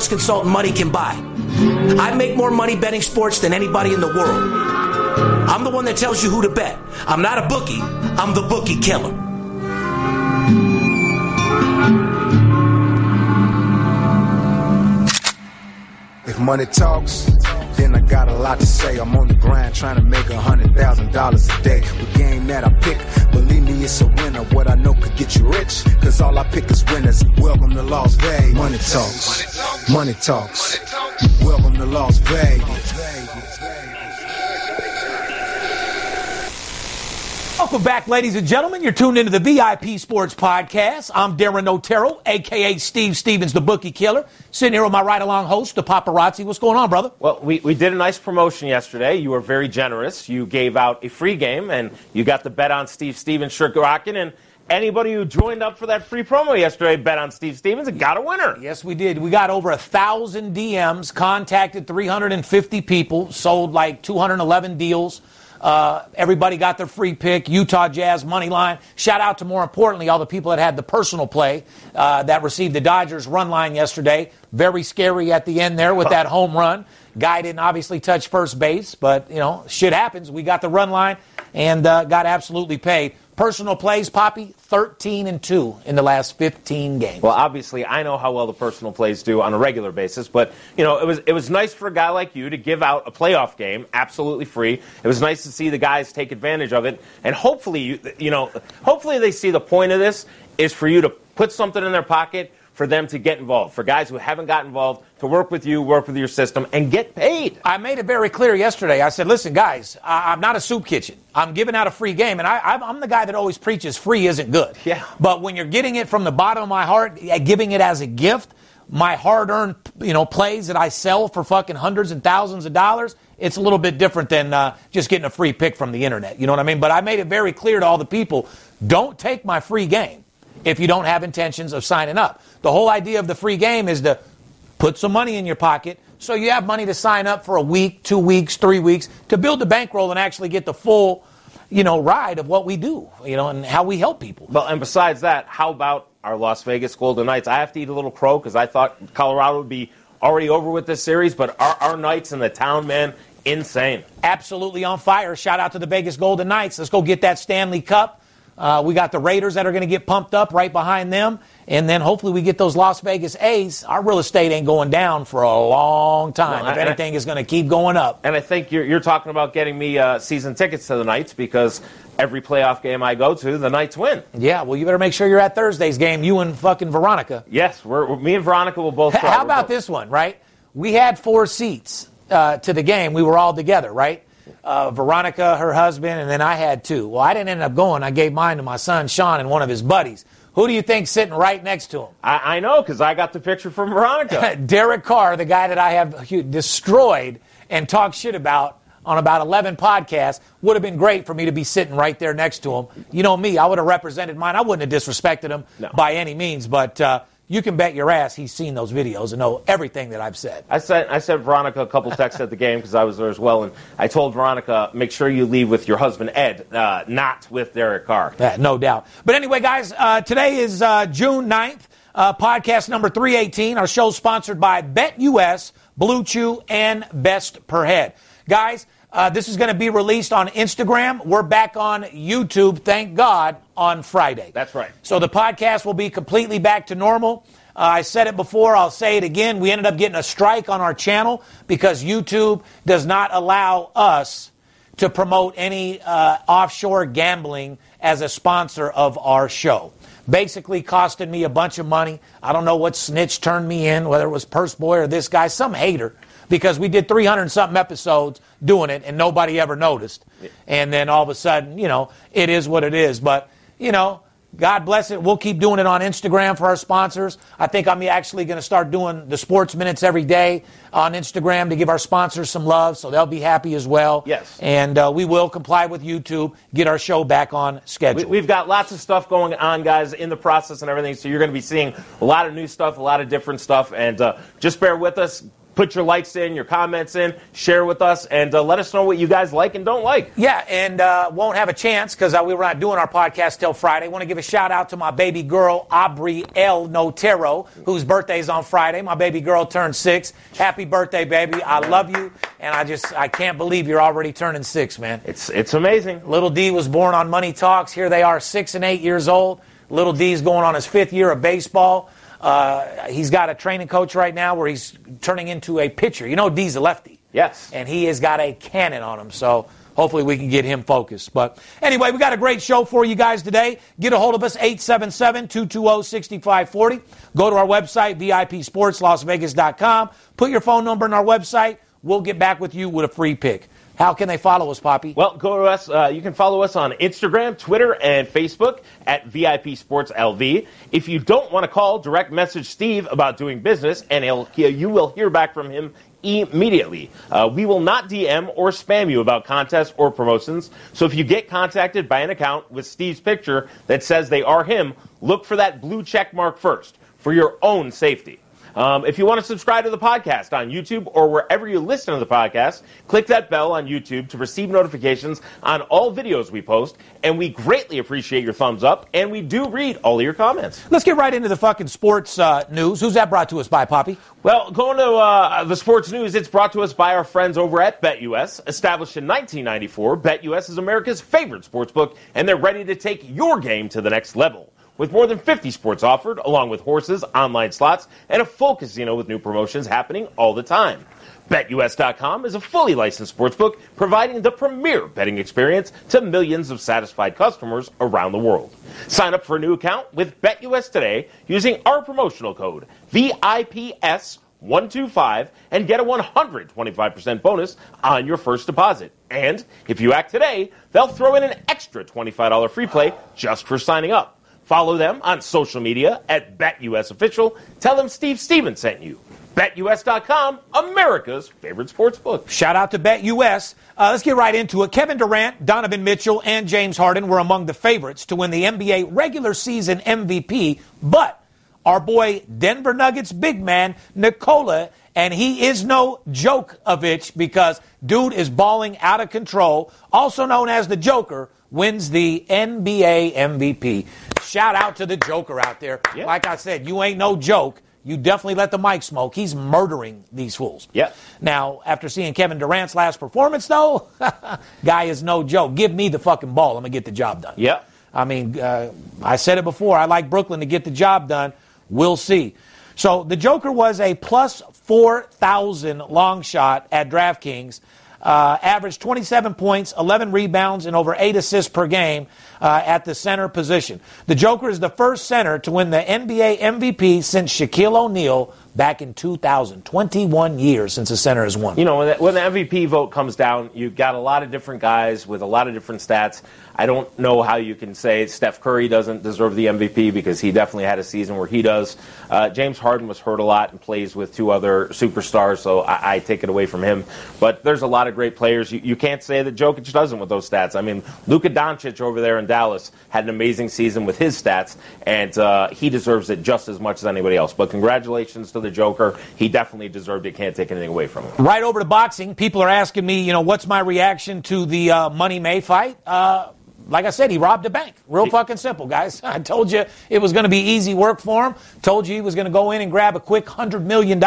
sports consultant money can buy. I make more money betting sports than anybody in the world. I'm the one that tells you who to bet. I'm not a bookie, I'm the bookie killer. If money talks, then I got a lot to say. I'm on the grind trying to make a hundred thousand dollars a day. The game that I pick, believe me, it's a winner. What I know could get you rich, cause all I pick is winners. Welcome to Las Vegas. Money talks, money talks. Welcome to Las Vegas. Welcome back, ladies and gentlemen. You're tuned into the VIP Sports Podcast. I'm Darren Otero, aka Steve Stevens, the bookie killer. Sitting here with my right along host, the paparazzi. What's going on, brother? Well, we, we did a nice promotion yesterday. You were very generous. You gave out a free game, and you got the bet on Steve Stevens shirt rocking. And anybody who joined up for that free promo yesterday bet on Steve Stevens and got a winner. Yes, we did. We got over a thousand DMs, contacted 350 people, sold like 211 deals. Uh, everybody got their free pick. Utah Jazz money line. Shout out to more importantly all the people that had the personal play uh, that received the Dodgers run line yesterday. Very scary at the end there with that home run. Guy didn't obviously touch first base, but you know shit happens. We got the run line and uh, got absolutely paid. Personal plays, Poppy, 13 and 2 in the last 15 games. Well, obviously, I know how well the personal plays do on a regular basis, but you know, it was it was nice for a guy like you to give out a playoff game absolutely free. It was nice to see the guys take advantage of it, and hopefully, you you know, hopefully they see the point of this is for you to put something in their pocket for them to get involved. For guys who haven't got involved, to work with you, work with your system, and get paid. I made it very clear yesterday. I said, listen, guys, I- I'm not a soup kitchen. I'm giving out a free game, and I, I'm- I'm the guy that always preaches free isn't good. Yeah. But when you're getting it from the bottom of my heart, uh, giving it as a gift, my hard-earned, you know, plays that I sell for fucking hundreds and thousands of dollars, it's a little bit different than uh, just getting a free pick from the internet. You know what I mean? But I made it very clear to all the people: don't take my free game if you don't have intentions of signing up. The whole idea of the free game is to put some money in your pocket so you have money to sign up for a week, two weeks, three weeks to build the bankroll and actually get the full, you know, ride of what we do, you know, and how we help people. Well, and besides that, how about our Las Vegas Golden Knights? I have to eat a little crow because I thought Colorado would be already over with this series, but our, our Knights in the town, man, insane. Absolutely on fire. Shout out to the Vegas Golden Knights. Let's go get that Stanley Cup. Uh, we got the Raiders that are going to get pumped up right behind them. And then hopefully we get those Las Vegas A's. Our real estate ain't going down for a long time. Well, if anything, is going to keep going up. And I think you're, you're talking about getting me uh, season tickets to the Knights because every playoff game I go to, the Knights win. Yeah, well, you better make sure you're at Thursday's game, you and fucking Veronica. Yes, we're, we're- me and Veronica will both. Try. How about both- this one, right? We had four seats uh, to the game. We were all together, right? Uh, Veronica, her husband, and then I had two. Well, I didn't end up going. I gave mine to my son Sean and one of his buddies. Who do you think sitting right next to him? I, I know because I got the picture from Veronica. Derek Carr, the guy that I have destroyed and talked shit about on about 11 podcasts, would have been great for me to be sitting right there next to him. You know me, I would have represented mine. I wouldn't have disrespected him No. by any means, but uh, you can bet your ass he's seen those videos and know everything that I've said. I sent I sent Veronica a couple texts at the game because I was there as well, and I told Veronica make sure you leave with your husband Ed, uh, not with Derek Carr. Yeah, no doubt. But anyway, guys, uh, today is uh, June 9th, uh, podcast number 318. Our show sponsored by BetUS, Blue Chew, and Best Per Head. Guys, uh, this is going to be released on Instagram. We're back on YouTube, thank God, on Friday. That's right. So the podcast will be completely back to normal. Uh, I said it before, I'll say it again. We ended up getting a strike on our channel because YouTube does not allow us to promote any uh, offshore gambling as a sponsor of our show. Basically, costing me a bunch of money. I don't know what snitch turned me in, whether it was Purse Boy or this guy, some hater because we did 300 something episodes doing it and nobody ever noticed. And then all of a sudden, you know, it is what it is. But, you know, God bless it. We'll keep doing it on Instagram for our sponsors. I think I'm actually going to start doing the sports minutes every day on Instagram to give our sponsors some love, so they'll be happy as well. Yes. And uh, we will comply with YouTube, get our show back on schedule. We, have got lots of stuff going on, guys, in the process and everything. So you're going to be seeing a lot of new stuff, a lot of different stuff, and uh, just bear with us put your likes in, your comments in, share with us, and uh, let us know what you guys like and don't like. Yeah, and uh, won't have a chance because uh, we were not doing our podcast till Friday. want to give a shout out to my baby girl, Aubrey L. Notero, whose birthday is on Friday. My baby girl turned six. Happy birthday, baby. I love you, and I just I can't believe you're already turning six, man. It's, it's amazing. Little D was born on Money Talks. Here they are, six and eight years old. Little D's going on his fifth year of baseball. Uh, he's got a training coach right now where he's turning into a pitcher. You know, D's a lefty. Yes. And he has got a cannon on him. So hopefully we can get him focused. But anyway, we got a great show for you guys today. Get a hold of us, 877-220-6540. Go to our website, VIPSportsLasVegas.com. Put your phone number in our website. We'll get back with you with a free pick. How can they follow us, Poppy? Well, go to us. Uh, you can follow us on Instagram, Twitter, and Facebook at VIP Sports LV. If you don't want to call, direct message Steve about doing business, and he'll you will hear back from him immediately. Uh, we will not DM or spam you about contests or promotions. So if you get contacted by an account with Steve's picture that says they are him, look for that blue check mark first for your own safety. Um, if you want to subscribe to the podcast on YouTube or wherever you listen to the podcast, click that bell on YouTube to receive notifications on all videos we post. And we greatly appreciate your thumbs up, and we do read all of your comments. Let's get right into the fucking sports uh, news. Who's that brought to us by, Poppy? Well, going to uh, the sports news, it's brought to us by our friends over at BetUS. Established in 1994, BetUS is America's favorite sports book, and they're ready to take your game to the next level with more than 50 sports offered, along with horses, online slots, and a full casino with new promotions happening all the time. BetUS.com is a fully licensed sportsbook providing the premier betting experience to millions of satisfied customers around the world. Sign up for a new account with BetUS today using our promotional code VIPS125 and get a 125% bonus on your first deposit. And if you act today, they'll throw in an extra $25 free play just for signing up. Follow them on social media at BetUSOfficial. Tell them Steve Stevens sent you. BetUS.com, America's favorite sports book. Shout out to BetUS. Uh, let's get right into it. Kevin Durant, Donovan Mitchell, and James Harden were among the favorites to win the NBA regular season MVP, but our boy Denver Nuggets big man, Nikola, and he is no joke of it because dude is balling out of control, also known as the Joker, wins the NBA MVP. Shout out to the Joker out there. Yeah. Like I said, you ain't no joke. You definitely let the mic smoke. He's murdering these fools. Yeah. Now, after seeing Kevin Durant's last performance, though, guy is no joke. Give me the fucking ball. I'm gonna get the job done. Yeah. I mean, uh, I said it before. I like Brooklyn to get the job done. We'll see. So the Joker was a plus 4,000 long shot at DraftKings uh, averaged 27 points, 11 rebounds, and over 8 assists per game uh, at the center position. The Joker is the first center to win the NBA MVP since Shaquille O'Neal back in 2000. 21 years since the center has won. You know, when the, MVP vote comes down, you've got a lot of different guys with a lot of different stats. I don't know how you can say Steph Curry doesn't deserve the MVP because he definitely had a season where he does. Uh, James Harden was hurt a lot and plays with two other superstars, so I, I, take it away from him. But there's a lot of great players. You, you can't say that Jokic doesn't with those stats. I mean, Luka Doncic over there in Dallas had an amazing season with his stats, and uh, he deserves it just as much as anybody else. But congratulations to the Joker. He definitely deserved it. Can't take anything away from him. Right over to boxing. People are asking me, you know, what's my reaction to the uh, Money May fight? Uh, like I said, he robbed a bank. Real fucking simple, guys. I told you it was going to be easy work for him. Told you he was going to go in and grab a quick $100 million,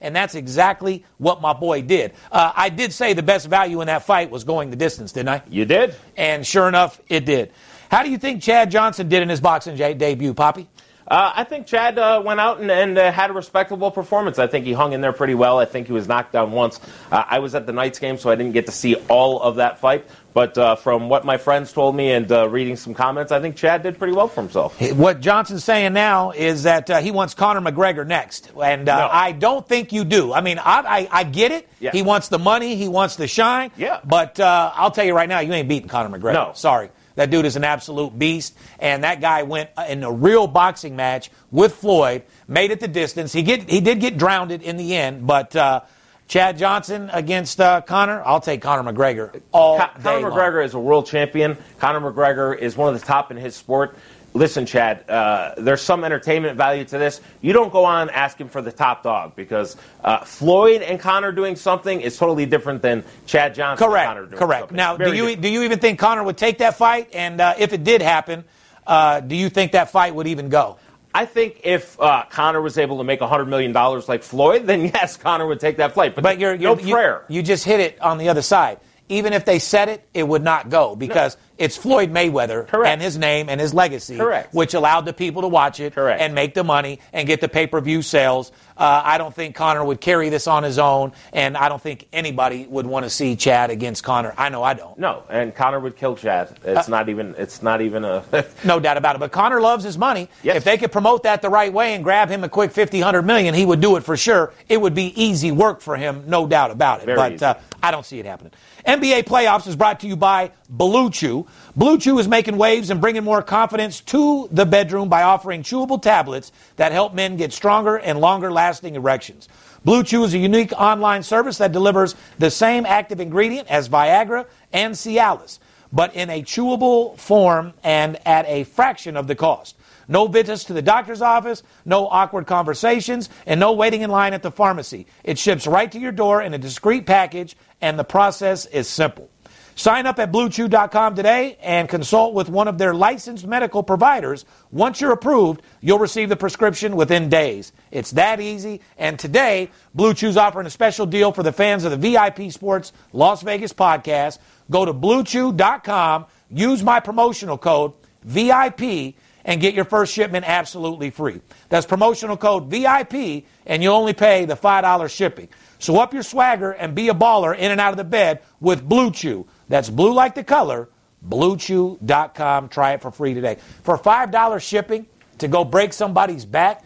and that's exactly what my boy did. Uh, I did say the best value in that fight was going the distance, didn't I? You did. And sure enough, it did. How do you think Chad Johnson did in his boxing j- debut, Poppy? Uh, I think Chad uh, went out and, and uh, had a respectable performance. I think he hung in there pretty well. I think he was knocked down once. Uh, I was at the Knights game, so I didn't get to see all of that fight. But uh, from what my friends told me and uh, reading some comments, I think Chad did pretty well for himself. What Johnson's saying now is that he wants Conor McGregor next. And no. I don't think you do. I mean, I, I, I get it. Yeah. He wants the money, he wants the shine. Yeah. But I'll tell you right now, you ain't beating Conor McGregor. No. Sorry. That dude is an absolute beast. And that guy went in a real boxing match with Floyd, made it the distance. He get he did get drowned in the end, but uh, Chad Johnson against uh, Conor, I'll take Conor McGregor all Con- Conor McGregor long. is a world champion. Conor McGregor is one of the top in his sport listen, Chad, uh, there's some entertainment value to this. You don't go on asking for the top dog because uh, Floyd and Conor doing something is totally different than Chad Johnson. Correct. Correct. Something. Now, do you different. do you even think Conor would take that fight? And uh, if it did happen, uh, do you think that fight would even go? I think if uh, Conor was able to make $100 million like Floyd, then yes, Conor would take that fight. But, but you're, you're, no you, prayer. You just hit it on the other side. Even if they said it, it would not go because no. it's Floyd Mayweather Correct. and his name and his legacy, Correct. which allowed the people to watch it Correct. and make the money and get the pay per view sales. Uh, I don't think Conor would carry this on his own, and I don't think anybody would want to see Chad against Conor. I know I don't. No, and Conor would kill Chad. It's uh, not even. It's not even a. no doubt about it. But Conor loves his money. Yes. If they could promote that the right way and grab him a quick 50, 100 million, he would do it for sure. It would be easy work for him, no doubt about it. Very but uh, I don't see it happening. NBA playoffs is brought to you by Blue Chew. Blue Chew is making waves and bringing more confidence to the bedroom by offering chewable tablets that help men get stronger and longer lasting erections. Blue Chew is a unique online service that delivers the same active ingredient as Viagra and Cialis, but in a chewable form and at a fraction of the cost. No visits to the doctor's office, no awkward conversations, and no waiting in line at the pharmacy. It ships right to your door in a discreet package, and the process is simple. Sign up at BlueChew.com today and consult with one of their licensed medical providers. Once you're approved, you'll receive the prescription within days. It's that easy. And today, Blue Chew's offering a special deal for the fans of the VIP Sports Las Vegas podcast. Go to BlueChew.com, use my promotional code VIP, and get your first shipment absolutely free. That's promotional code VIP, and you'll only pay the $5 shipping. So up your swagger and be a baller in and out of the bed with Blue Chew. That's blue like the color, bluechew.com. Try it for free today. For $5 shipping to go break somebody's back,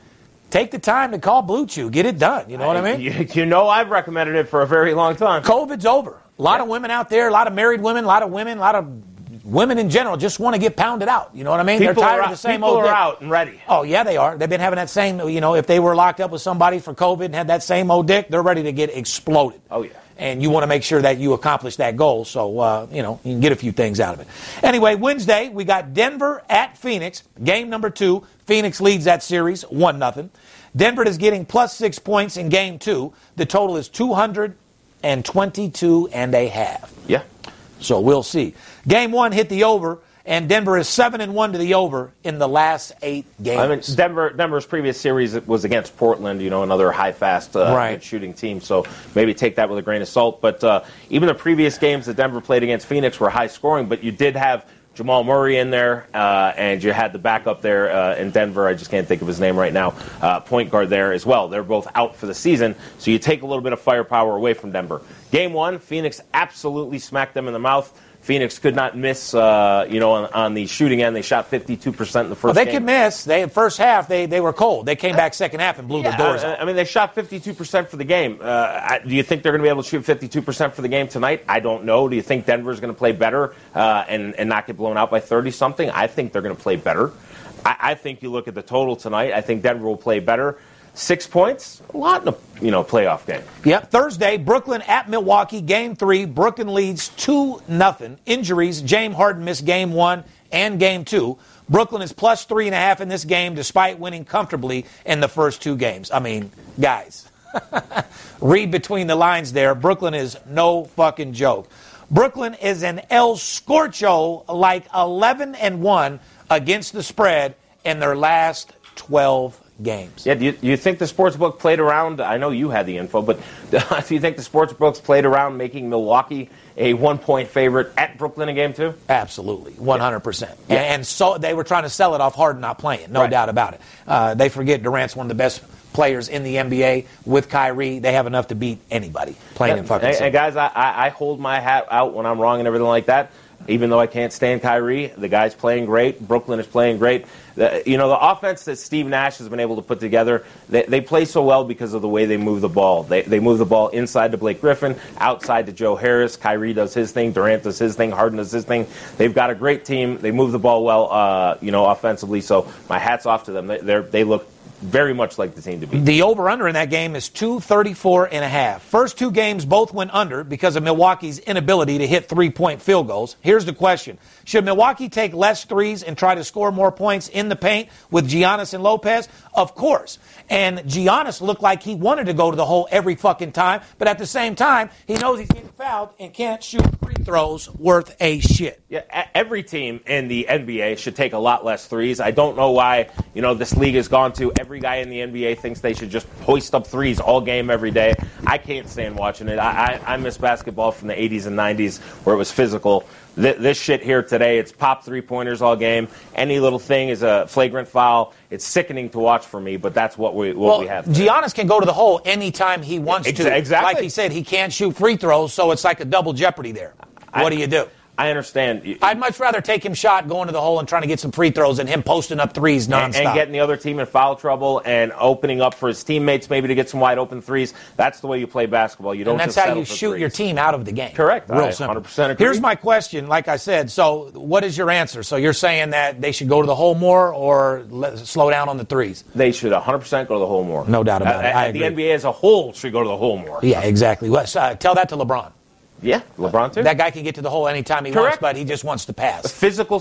take the time to call Blue Chew. Get it done. You know what I mean? You, you know I've recommended it for a very long time. COVID's over. A lot yeah. of women out there, a lot of married women, a lot of women, a lot of women in general just want to get pounded out. You know what I mean? People They're tired of the same people old. People are out and ready. Oh yeah, they are. They've been having that same. You know, if they were locked up with somebody for COVID and had that same old dick, they're ready to get exploded. Oh yeah. And you want to make sure that you accomplish that goal, so uh, you know you can get a few things out of it. Anyway, Wednesday we got Denver at Phoenix, game number two. Phoenix leads that series one nothing. Denver is getting plus six points in game two. The total is two hundred and twenty-two and a half. Yeah. So we'll see. Game one hit the over and Denver is seven and one to the over in the last eight games. I mean, Denver Denver's previous series was against Portland, you know, another high fast uh, right. shooting team. So maybe take that with a grain of salt. But uh, even the previous games that Denver played against Phoenix were high scoring. But you did have Jamal Murray in there, uh, and you had the backup there uh, in Denver. I just can't think of his name right now. Uh, point guard there as well. They're both out for the season, so you take a little bit of firepower away from Denver. Game one, Phoenix absolutely smacked them in the mouth. Phoenix could not miss, uh, you know, on, on, the shooting end. They shot 52% in the first well, they game. could miss. They first half they, they were cold. They came back second half and blew yeah, the doors I. I mean, they shot 52% for the game. Uh, do you think they're going to be able to shoot 52% for the game tonight? I don't know. Do you think Denver's going to play better uh, and, and not get blown out by 30 something? I think they're going to play better. I, I think you look at the total tonight. I think Denver will play better. Six points, a lot in a you know playoff game. Yep. Thursday, Brooklyn at Milwaukee, game three. Brooklyn leads two nothing. Injuries: James Harden missed game one and game two. Brooklyn is plus three and a half in this game, despite winning comfortably in the first two games. I mean, guys, read between the lines there. Brooklyn is no fucking joke. Brooklyn is an El Scorcho like 11 and 1 against the spread in their last 12 games. Yeah, do you, you think the sports book played around? I know you had the info, but do you think the sports books played around making Milwaukee a one point favorite at Brooklyn in game two? Absolutely, 100%. Yeah. And, and, so they were trying to sell it off Harden not playing, no right. doubt about it. Uh, they forget Durant's one of the best players in the NBA with Kyrie. They have enough to beat anybody playing yeah. in fucking. And, and guys, I, I hold my hat out when I'm wrong and everything like that even though I can't stand Kyrie, the guy's playing great. Brooklyn is playing great. The, you know, the offense that Steve Nash has been able to put together, they, they play so well because of the way they move the ball. They, they move the ball inside to Blake Griffin, outside to Joe Harris. Kyrie does his thing. Durant does his thing. Harden does his thing. They've got a great team. They move the ball well, uh, you know, offensively. So my hat's off to them. They, they look very much like the team to beat. The over under in that game is 234 and a half. First two games both went under because of Milwaukee's inability to hit three point field goals. Here's the question Should Milwaukee take less threes and try to score more points in the paint with Giannis and Lopez? Of course. And Giannis looked like he wanted to go to the hole every fucking time, but at the same time, he knows he's getting fouled and can't shoot free throws worth a shit. Yeah, every team in the NBA should take a lot less threes. I don't know why, you know, this league has gone to every guy in the NBA thinks they should just hoist up threes all game, every day. I can't stand watching it. I, I, I miss basketball from the 80s and 90s where it was physical. Th- this shit here today, it's pop three pointers all game. Any little thing is a flagrant foul. It's sickening to watch for me, but that's what we what well, we have. Today. Giannis can go to the hole anytime he wants Ex- to. exactly. Like he said, he can't shoot free throws, so it's like a double jeopardy there. What I, do you do? I understand. I'd much rather take him shot going to the hole and trying to get some free throws than him posting up threes nonstop. And, and getting the other team in foul trouble and opening up for his teammates maybe to get some wide open threes. That's the way you play basketball. You don't. And that's how you shoot threes. your team out of the game. Correct. Real I simple. 100% agree. Here's my question. Like I said, so what is your answer? So you're saying that they should go to the hole more or let, slow down on the threes? They should 100% go to the hole more. No doubt about it. The agree. NBA as a whole should go to the hole more. Yeah, exactly. Well, uh, tell that to LeBron. Yeah, LeBron too. That guy can get to the hole anytime he wants, but he just wants to pass. Physical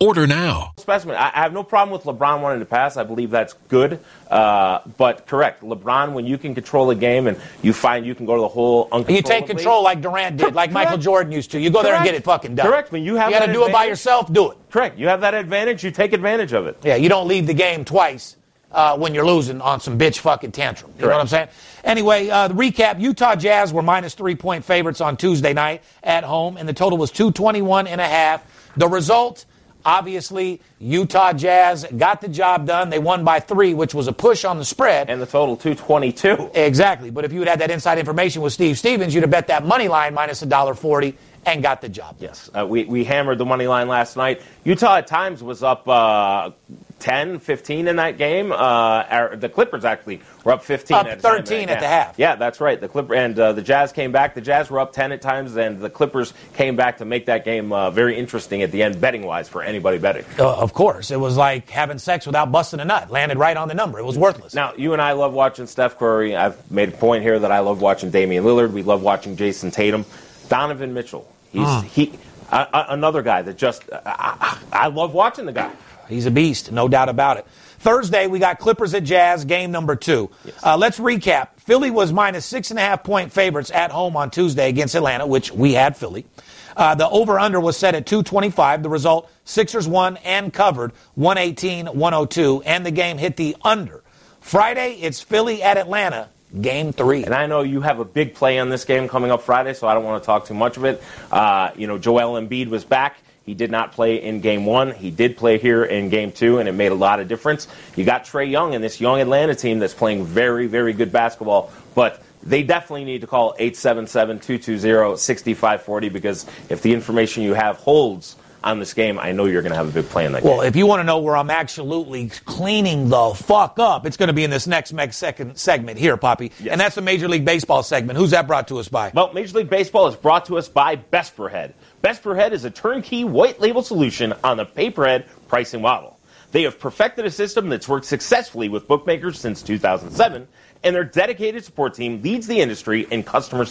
Order now. specimen. I, I have no problem with LeBron wanting to pass. I believe that's good. Uh, but correct, LeBron, when you can control a game and you find you can go to the hole. You take control like Durant did, like Michael Jordan used to. You go there and get it fucking done. Correct. When you have you got to that do it by yourself, do it. Correct. You have that advantage. You take advantage of it. Yeah, you don't leave the game twice uh, when you're losing on some bitch fucking tantrum. You know what I'm saying? Anyway, uh, the recap Utah Jazz were minus three point favorites on Tuesday night at home, and the total was 221 and a half. The result, obviously, Utah Jazz got the job done. They won by three, which was a push on the spread. And the total 222. exactly. But if you had had that inside information with Steve Stevens, you'd have bet that money line minus $1.40 and got the job. done. Yes, uh, we, we hammered the money line last night. Utah at times was up uh, 10, 15 in that game. Uh, our, the Clippers actually were up 15. Up at 13 Yeah. at the half. Yeah, that's right. The Clipper and uh, the Jazz came back. The Jazz were up 10 at times, and the Clippers came back to make that game uh, very interesting at the end, betting wise, for anybody betting. Uh, of course. It was like having sex without busting a nut. Landed right on the number. It was worthless. Now, you and I love watching Steph Curry. I've made a point here that I love watching Damian Lillard. We love watching Jayson Tatum. Donovan Mitchell. He's Ah. he another guy that just I, I, I love watching the guy. He's a beast, no doubt about it. Thursday, we got Clippers at Jazz, game number two. Uh, let's recap. Philly was minus six and a half point favorites at home on Tuesday against Atlanta, which we had Philly. Uh, the over under was set at 225. The result Sixers won and covered 118 102, and the game hit the under. Friday, it's Philly at Atlanta, game three. And I know you have a big play on this game coming up Friday, so I don't want to talk too much of it. Uh, you know, Joel Embiid was back. He did not play in game one. He did play here in game two, and it made a lot of difference. You got Trae Young and this young Atlanta team that's playing very, very good basketball, but they definitely need to call 877-220-6540 because if the information you have holds on this game, I know you're going to have a big play in that Well, game. if you want to know where I'm absolutely cleaning the fuck up, it's going to be in this next meg- second segment here, Poppy. Yes. And that's the Major League Baseball segment. Who's that brought to us by? Well, Major League Baseball is brought to us by Best Per Best Per Head is a turnkey white label solution on the pay per head pricing model. They have perfected a system that's worked successfully with bookmakers since 2007, and their dedicated support team leads the industry in customer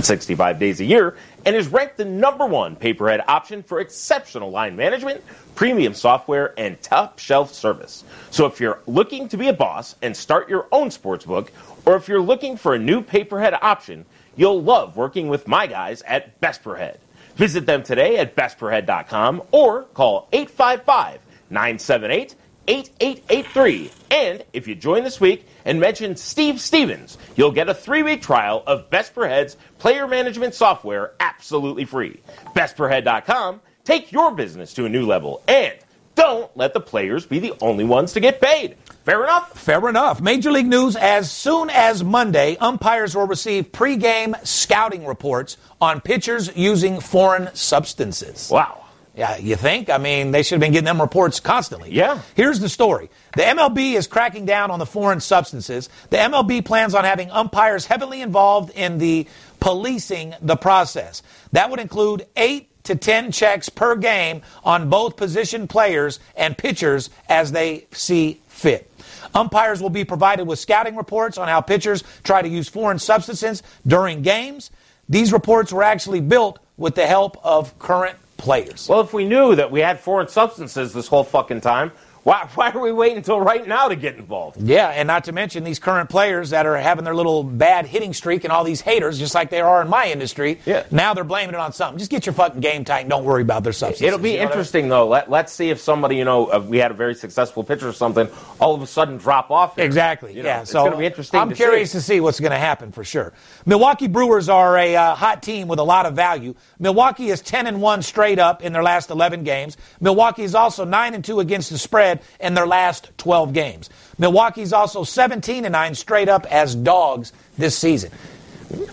65 days a year and is ranked the number one pay per head option for exceptional line management, premium software, and top shelf service. So if you're looking to be a boss and start your own sports book, or if you're looking for a new pay per head option, you'll love working with my guys at Best Per Head. Visit them today at bestperhead.com or call 855 978 8883. And if you join this week and mention Steve Stevens, you'll get a three week trial of Best Per Head's player management software absolutely free. BestPerHead.com. Take your business to a new level and don't let the players be the only ones to get paid. Fair enough? Fair enough. Major League News as soon as Monday, umpires will receive pregame scouting reports on pitchers using foreign substances. Wow. Yeah, you think? I mean, they should have been getting them reports constantly. Yeah. Here's the story. The MLB is cracking down on the foreign substances. The MLB plans on having umpires heavily involved in the policing the process. That would include eight to 10 checks per game on both position players and pitchers as they see fit. Umpires will be provided with scouting reports on how pitchers try to use foreign substances during games. These reports were actually built with the help of current players. Well, if we knew that we had foreign substances this whole fucking time, why, why are we waiting until right now to get involved? Yeah, and not to mention these current players that are having their little bad hitting streak and all these haters, just like they are in my industry. Yeah. Now they're blaming it on something. Just get your fucking game tight and don't worry about their substances. It'll be You know what I mean? interesting though. Let, let's see if somebody, you know, uh, we had a very successful pitcher or something, all of a sudden drop off. here. Exactly. You know, yeah. it's so going to be interesting. I'm to curious see. to see what's going to happen for sure. Milwaukee Brewers are a uh, hot team with a lot of value. Milwaukee is 10 and 1 straight up in their last 11 games. Milwaukee is also 9 and 2 against the spread in their last 12 games. Milwaukee's also 17 and 9 straight up as dogs this season.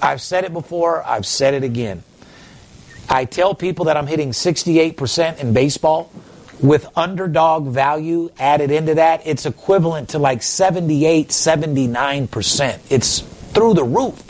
I've said it before, I've said it again. I tell people that I'm hitting 68% in baseball. With underdog value added into that, it's equivalent to like 78, 79%. It's through the roof.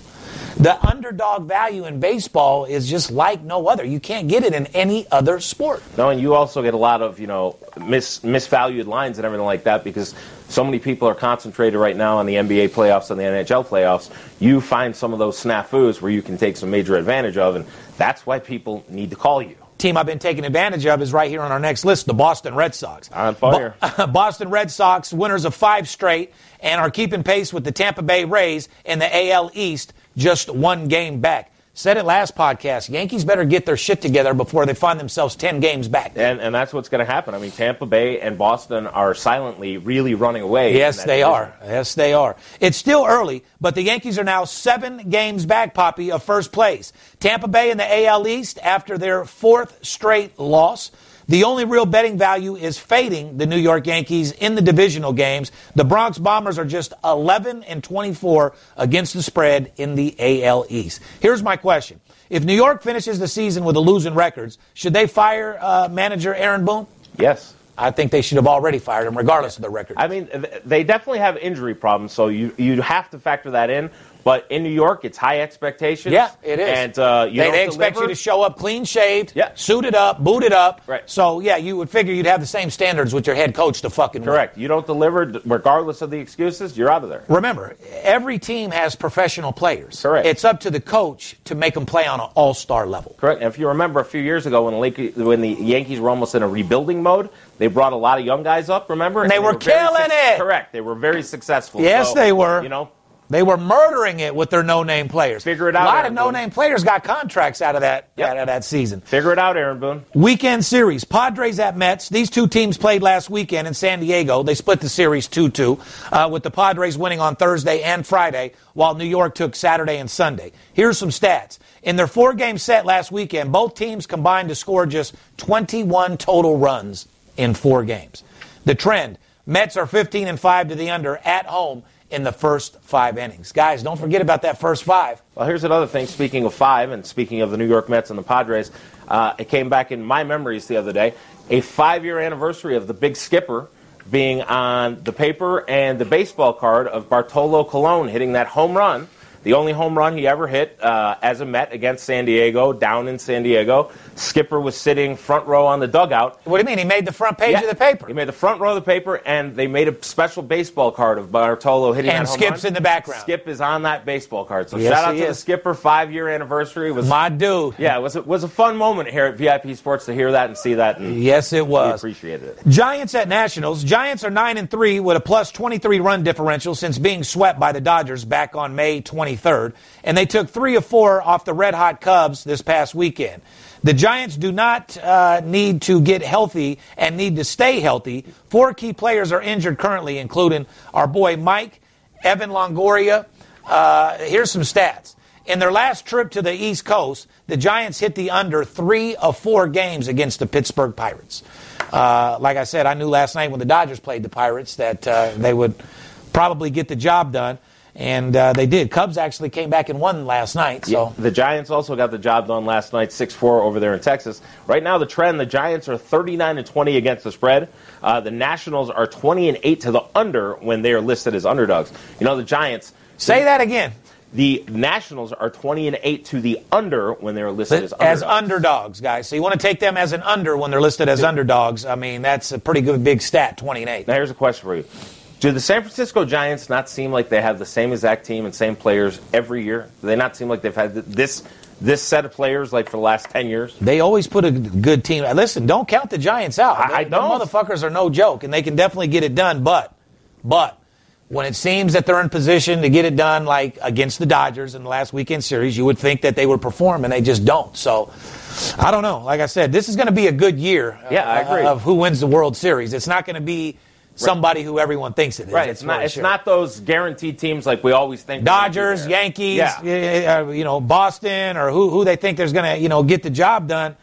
The underdog value in baseball is just like no other. You can't get it in any other sport. No, and you also get a lot of, you know, mis, misvalued lines and everything like that because so many people are concentrated right now on the NBA playoffs and the NHL playoffs. You find some of those snafus where you can take some major advantage of, and that's why people need to call you. Team I've been taking advantage of is right here on our next list, the Boston Red Sox. On fire. Bo- Boston Red Sox, winners of five straight, and are keeping pace with the Tampa Bay Rays in the AL East, just one game back. Said it last podcast. Yankees better get their shit together before they find themselves 10 games back. And, and that's what's going to happen. I mean, Tampa Bay and Boston are silently really running away. Yes, they division. are. Yes, they are. It's still early, but the Yankees are now seven games back, Poppy, of first place. Tampa Bay in the AL East after their fourth straight loss. The only real betting value is fading the New York Yankees in the divisional games. The Bronx Bombers are just 11 and 24 against the spread in the AL East. Here's my question. If New York finishes the season with a losing records, should they fire uh, manager Aaron Boone? Yes. I think they should have already fired him, regardless of the record. I mean, they definitely have injury problems, so you you have to factor that in. But in New York, it's high expectations. Yeah, it is. And uh, you they, they expect you to show up clean shaved, Yeah. suited up, booted up. Right. So yeah, you would figure you'd have the same standards with your head coach to fucking win. Correct. You don't deliver, regardless of the excuses, you're out of there. Remember, every team has professional players. Correct. It's up to the coach to make them play on an all-star level. Correct. And if you remember a few years ago when the, Lake, when the Yankees were almost in a rebuilding mode, they brought a lot of young guys up. Remember, And they were very killing it. Correct. They were very successful. Yes, So, they were. You know, They were murdering it with their no-name players. Figure it out, A lot Aaron of no-name players got contracts out of that Yep. out of that season. figure it out, Aaron Boone. Weekend series. Padres at Mets. These two teams played last weekend in San Diego. They split the series 2 2, uh, with the Padres winning on Thursday and Friday, while New York took Saturday and Sunday. Here's some stats. In their four game set last weekend, both teams combined to score just 21 total runs in four games. The trend Mets are 15 and 5 to the under at home in the first five innings. Guys, don't forget about that first five. Well, here's another thing. Speaking of five, and speaking of the New York Mets and the Padres, uh, it came back in my memories the other day. A five-year anniversary of the Big Skipper being on the paper and the baseball card of Bartolo Colon hitting that home run, the only home run he ever hit uh, as a Met against San Diego, down in San Diego. Skipper was sitting front row on the dugout. What do you mean? He made the front page Yeah. of the paper. He made the front row of the paper, and they made a special baseball card of Bartolo hitting And that home Skip's run. in the background. Skip is on that baseball card. So Yes, shout out he to the. Skipper five year anniversary. It was My dude. yeah, it was a, was a fun moment here at VIP Sports to hear that and see that, and Yes, it we was. appreciated it. Giants at Nationals. Giants are 9 and 3 with a plus 23 run differential since being swept by the Dodgers back on May 23rd. And they took 3 of 4 off the red hot Cubs this past weekend. The Giants do not uh, need to get healthy and need to stay healthy. Four key players are injured currently, including our boy Mike, Evan Longoria. Uh, here's some stats. In their last trip to the East Coast, the Giants hit the under three of four games against the Pittsburgh Pirates. Uh, like I said, I knew last night when the Dodgers played the Pirates that uh, they would probably get the job done, and uh, they did. Cubs actually came back and won last night. So The Giants also got the job done last night, 6-4 over there in Texas. Right now, the trend: the Giants are 39 and 20 against the spread. Uh, the Nationals are 20 and 8 to the under when they are listed as underdogs. You know, the Giants. say that again. The Nationals are 20 and 8 to the under when they're listed as As underdogs. underdogs, guys. So you want to take them as an under when they're listed as underdogs. I mean, that's a pretty good big stat, 20 and 8. Now, here's a question for you. Do the San Francisco Giants not seem like they have the same exact team and same players every year? Do they not seem like they've had this this set of players like for the last 10 years? They always put a good team. Listen, don't count the Giants out. I- I Them don't. motherfuckers are no joke, and they can definitely get it done. But, but when it seems that they're in position to get it done, like against the Dodgers in the last weekend series, you would think that they would perform, and they just don't. So, I don't know. Like I said, this is going to be a good year. Yeah, I uh, agree. Of who wins the World Series. It's not going to be somebody who everyone thinks it is. Right. It's not it's sure. not those guaranteed teams like we always think. they're gonna be Dodgers. Yankees, Yeah. uh, you know, Boston, or who, who they think there's going to, you know, get the job done.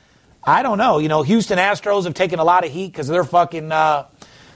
I don't know. You know, Houston Astros have taken a lot of heat because of their fucking uh,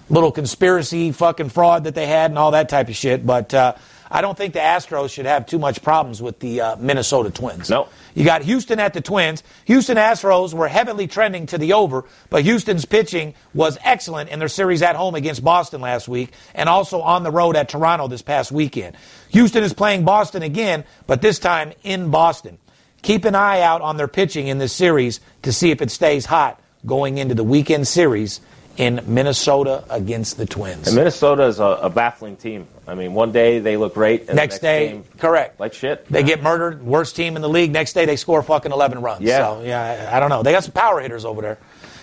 little conspiracy fucking fraud that they had and all that type of shit. But uh, I don't think the Astros should have too much problems with the uh, Minnesota Twins. No. You got Houston at the Twins. Houston Astros were heavily trending to the over, but Houston's pitching was excellent in their series at home against Boston last week and also on the road at Toronto this past weekend. Houston is playing Boston again, but this time in Boston. Keep an eye out on their pitching in this series to see if it stays hot going into the weekend series in Minnesota against the Twins. And Minnesota is a, a baffling team. I mean, one day they look great, and Next the next day, game, correct. like shit. They get murdered, worst team in the league. Next day, they score fucking 11 runs. Yeah. So, yeah, I I don't know. They got some power hitters over there.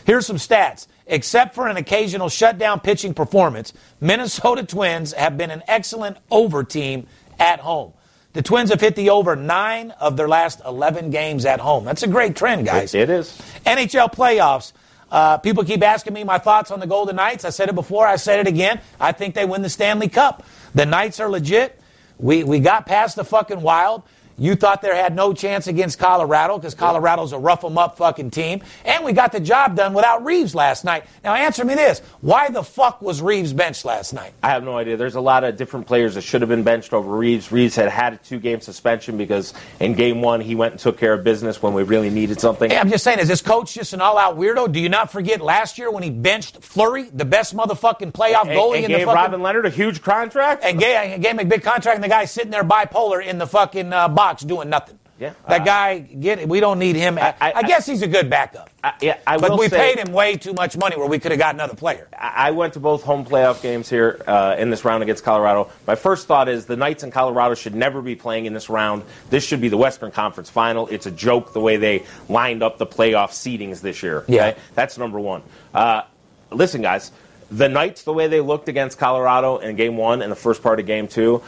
Here's some stats. Except for an occasional shutdown pitching performance, Minnesota Twins have been an excellent over team at home. The Twins have hit the over nine of their last 11 games at home. That's a great trend, guys. It- it is. NHL playoffs. Uh, people keep asking me my thoughts on the Golden Knights. I said it before. I said it again. I think they win the Stanley Cup. The Knights are legit. We we got past the fucking Wild. You thought there had no chance against Colorado because Colorado's a rough 'em up fucking team. And we got the job done without Reaves last night. Now answer me this. Why the fuck was Reaves benched last night? I have no idea. There's a lot of different players that should have been benched over Reaves. Reaves had had a two game suspension because in game one he went and took care of business when we really needed something. Hey, I'm just saying, is this coach just an all out weirdo? Do you not forget last year when he benched Fleury, the best motherfucking playoff and, goalie and in the fucking. Robin Lehner a huge contract? and gave, gave him a big contract, and the guy's sitting there bipolar in the fucking uh, box doing nothing. Yeah. That Uh, guy, get it. we don't need him. I, I- I- guess he's a good backup. I- yeah, I but we say- paid him way too much money where we could have got another player. I went to both home playoff games here uh, in this round against Colorado. My first thought is the Knights in Colorado should never be playing in this round. This should be the Western Conference Final. It's a joke the way they lined up the playoff seedings this year. Yeah. that's number one. Uh, listen, guys, the Knights the way they looked against Colorado in Game One and the first part of Game Two.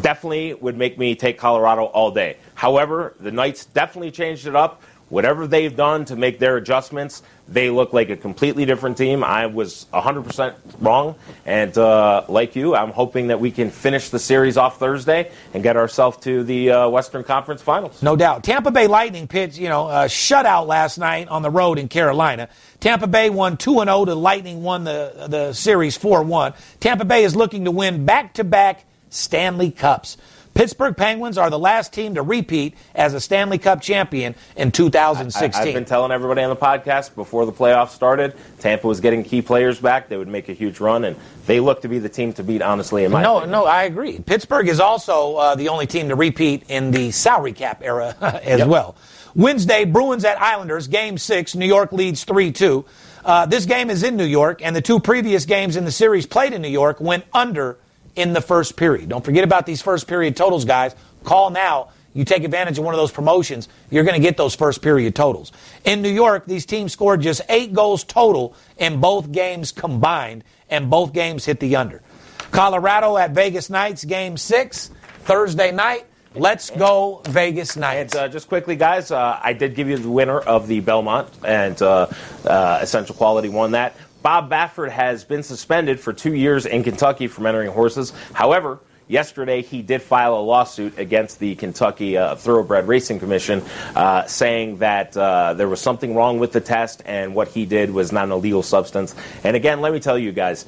Definitely would make me take Colorado all day. However, the Knights definitely changed it up. Whatever they've done to make their adjustments, they look like a completely different team. I was 100% wrong. And uh, like you, I'm hoping that we can finish the series off Thursday and get ourselves to the uh, Western Conference Finals. No doubt. Tampa Bay Lightning pitched, you know, a shutout last night on the road in Carolina. Tampa Bay won 2 0. The Lightning won the, the series 4 1. Tampa Bay is looking to win back to back Stanley Cups. Pittsburgh Penguins are the last team to repeat as a Stanley Cup champion in 2016. I, 2016. have been telling everybody on the podcast before the playoffs started, Tampa was getting key players back. They would make a huge run, and they look to be the team to beat, honestly, in my no, opinion. no, I agree. Pittsburgh is also uh, the only team to repeat in the salary cap era as Yep. well. Wednesday, Bruins at Islanders, game six. New York leads 3 2. Uh, this game is in New York, and the two previous games in the series played in New York went under in the first period. Don't forget about these first period totals, guys. Call now. You take advantage of one of those promotions, you're going to get those first period totals. In New York, these teams scored just eight goals total in both games combined, and both games hit the under. Colorado at Vegas Knights, game six, Thursday night. Let's go, Vegas Knights. And uh, just quickly, guys, uh, I did give you the winner of the Belmont, and uh, uh, Essential Quality won that. Bob Baffert has been suspended for two years in Kentucky from entering horses. However, yesterday he did file a lawsuit against the Kentucky uh, Thoroughbred Racing Commission, uh, saying that uh, there was something wrong with the test and what he did was not an illegal substance. And again, let me tell you guys.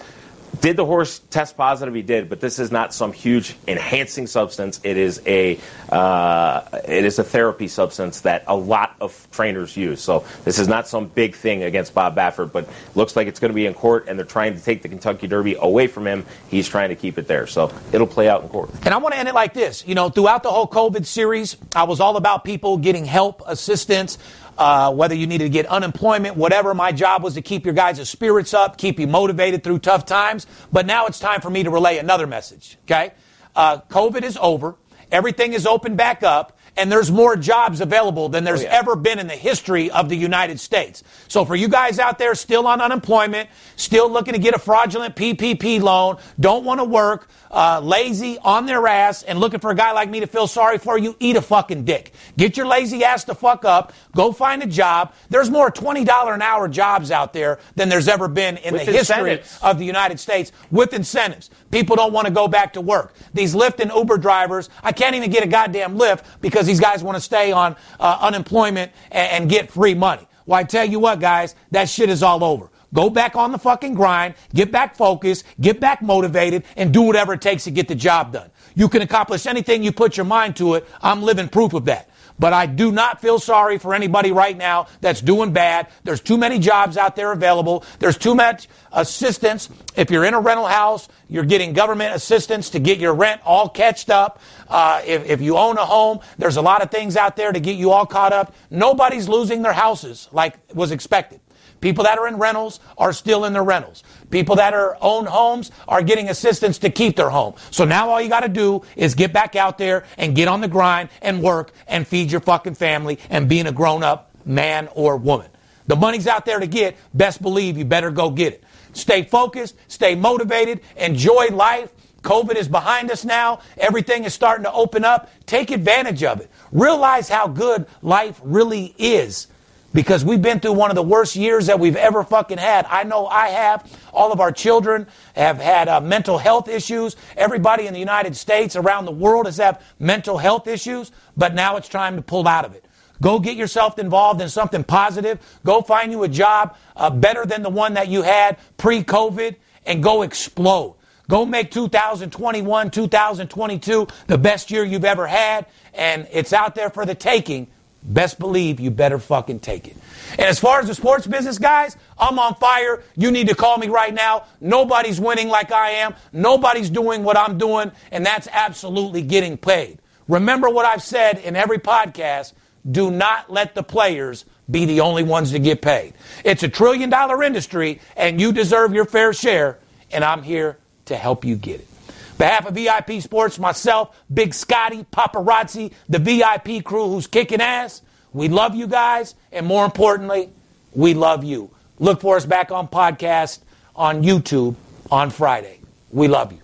Did the horse test positive? He did, but this is not some huge enhancing substance. It is a uh, it is a therapy substance that a lot of trainers use. So this is not some big thing against Bob Baffert, but looks like it's going to be in court, and they're trying to take the Kentucky Derby away from him. He's trying to keep it there, so it'll play out in court. And I want to end it like this. You know, throughout the whole COVID series, I was all about people getting help, assistance, uh, whether you needed to get unemployment, whatever. My job was to keep your guys' spirits up, keep you motivated through tough times. But now it's time for me to relay another message, okay? Uh, COVID is over. Everything is open back up. And there's more jobs available than there's Oh, yeah. ever been in the history of the United States. So for you guys out there still on unemployment, still looking to get a fraudulent PPP loan, don't want to work, uh, lazy on their ass, and looking for a guy like me to feel sorry for you, eat a fucking dick. Get your lazy ass to fuck up. Go find a job. There's more $20 an hour jobs out there than there's ever been in With the history of the United States with incentives. People don't want to go back to work. These Lyft and Uber drivers, I can't even get a goddamn Lyft because these guys want to stay on uh, unemployment and, and get free money. Well, I tell you what, guys, that shit is all over. Go back on the fucking grind, get back focused, get back motivated, and do whatever it takes to get the job done. You can accomplish anything you put your mind to it. I'm living proof of that. But I do not feel sorry for anybody right now that's doing bad. There's too many jobs out there available. There's too much assistance. If you're in a rental house, you're getting government assistance to get your rent all catched up. Uh, if, if you own a home, there's a lot of things out there to get you all caught up. Nobody's losing their houses like was expected. People that are in rentals are still in their rentals. People that are own homes are getting assistance to keep their home. So now all you got to do is get back out there and get on the grind and work and feed your fucking family and being a grown up man or woman. The money's out there to get. Best believe you better go get it. Stay focused, stay motivated, enjoy life. COVID is behind us now. Everything is starting to open up. Take advantage of it. Realize how good life really is because we've been through one of the worst years that we've ever fucking had. I know I have. All of our children have had uh, mental health issues. Everybody in the United States, around the world, has had mental health issues, but now it's time to pull out of it. Go get yourself involved in something positive. Go find you a job uh, better than the one that you had pre COVID and go explode. Go make 2021, 2022 the best year you've ever had, and it's out there for the taking. Best believe you better fucking take it. And as far as the sports business, guys, I'm on fire. You need to call me right now. Nobody's winning like I am. Nobody's doing what I'm doing, and that's absolutely getting paid. Remember what I've said in every podcast do not let the players be the only ones to get paid. It's a trillion dollar industry, and you deserve your fair share, and I'm here to help you get it. Behalf of VIP Sports, myself, Big Scotty, Paparazzi, the VIP crew who's kicking ass, we love you guys, and more importantly, we love you. Look for us back on podcast on YouTube on Friday. We love you.